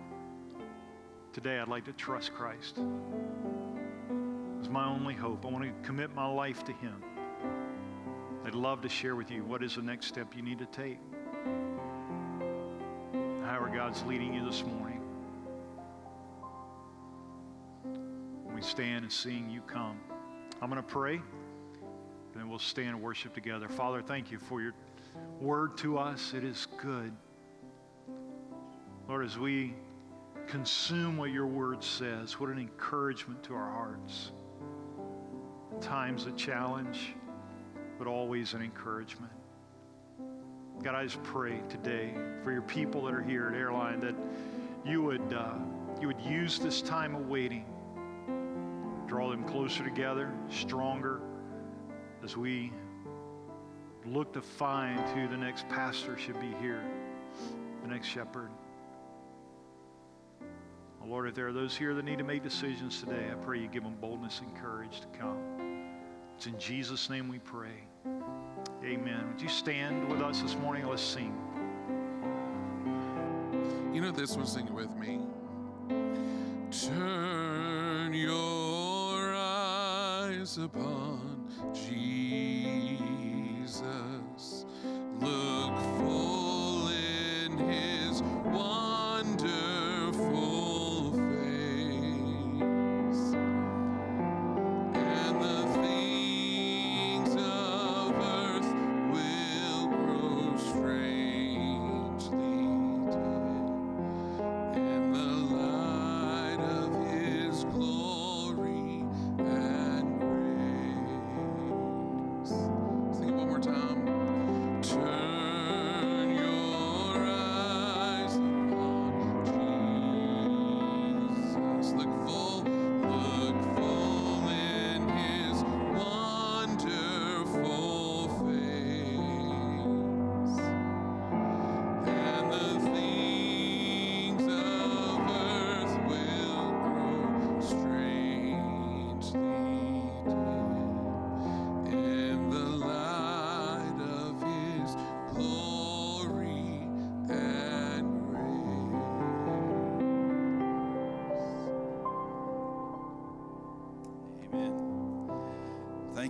today I'd like to trust Christ. It's my only hope. I want to commit my life to Him. I'd love to share with you what is the next step you need to take. However, God's leading you this morning. We stand and seeing you come. I'm going to pray, and then we'll stand and worship together. Father, thank you for your word to us. It is good. Lord, as we consume what your word says, what an encouragement to our hearts. Times a challenge but always an encouragement. God, I just pray today for your people that are here at Airline that you would, uh, you would use this time of waiting, draw them closer together, stronger, as we look to find who the next pastor should be here, the next shepherd. Lord, if there are those here that need to make decisions today, I pray you give them boldness and courage to come. It's in Jesus' name we pray. Amen. Would you stand with us this morning? Let's sing. You know this one, sing it with me. Turn your eyes upon Jesus. Look full in his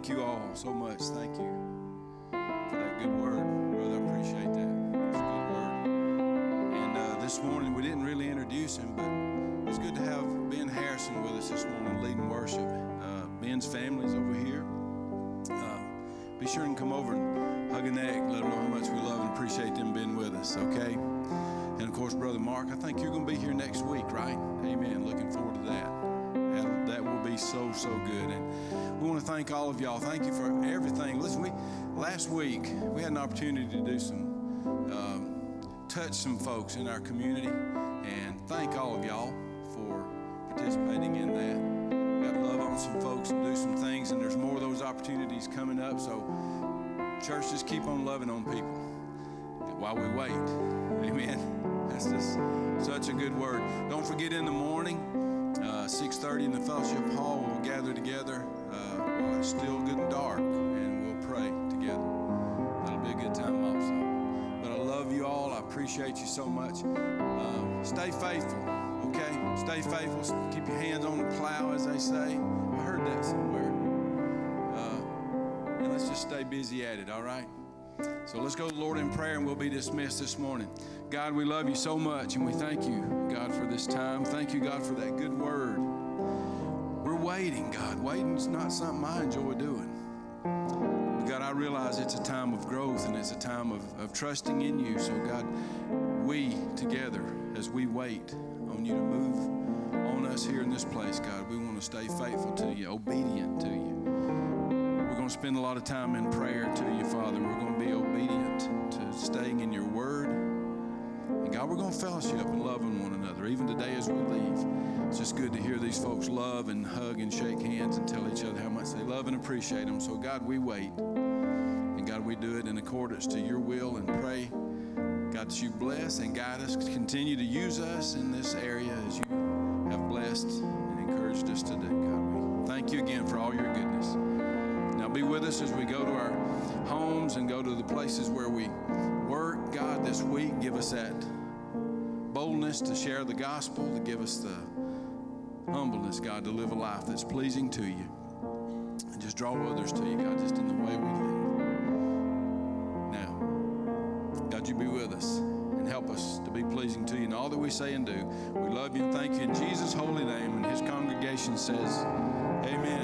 Thank you all so much. Thank you for that good word. Brother, I appreciate that. A good word. And uh, this morning, we didn't really introduce him, but it's good to have Ben Harrison with us this morning leading worship. Uh, Ben's family's over here. Uh, be sure and come over and hug a neck, let them know how much we love and appreciate them being with us, okay? And of course, Brother Mark, I think you're going to be here next week, right? Amen. Looking forward to that. That, that will be so, so good. And we want to thank all of y'all. Thank you for everything. Listen, we last week we had an opportunity to do some, um, touch some folks in our community, and thank all of y'all for participating in that. We got love on some folks and do some things, and there's more of those opportunities coming up. So, church, just keep on loving on people while we wait. Amen. That's just such a good word. Don't forget in the morning, uh, 6.30 in the fellowship hall, we'll gather together it's still good and dark, and we'll pray together. That'll be a good time also. But I love you all. I appreciate you so much. Um, stay faithful, okay? Stay faithful. Keep your hands on the plow, as they say. I heard that somewhere. Uh, and let's just stay busy at it, all right? So let's go Lord in prayer and we'll be dismissed this morning. God, we love you so much and we thank you, God, for this time. Thank you, God, for that good word. Waiting, God. Waiting's not something I enjoy doing. But God, I realize it's a time of growth and it's a time of, of trusting in you. So, God, we together, as we wait on you to move on us here in this place, God, we want to stay faithful to you, obedient to you. We're going to spend a lot of time in prayer to you, Father. We're going to be obedient to staying in your word. God, we're going to fellowship and love on one another, even today as we leave. It's just good to hear these folks love and hug and shake hands and tell each other how much they love and appreciate them. So, God, we wait. And God, we do it in accordance to your will and pray, God, that you bless and guide us, continue to use us in this area as you gospel, to give us the humbleness, God, to live a life that's pleasing to you. And just draw others to you, God, just in the way we live. Now, God, you be with us and help us to be pleasing to you in all that we say and do. We love you and thank you in Jesus' holy name. And his congregation says, Amen.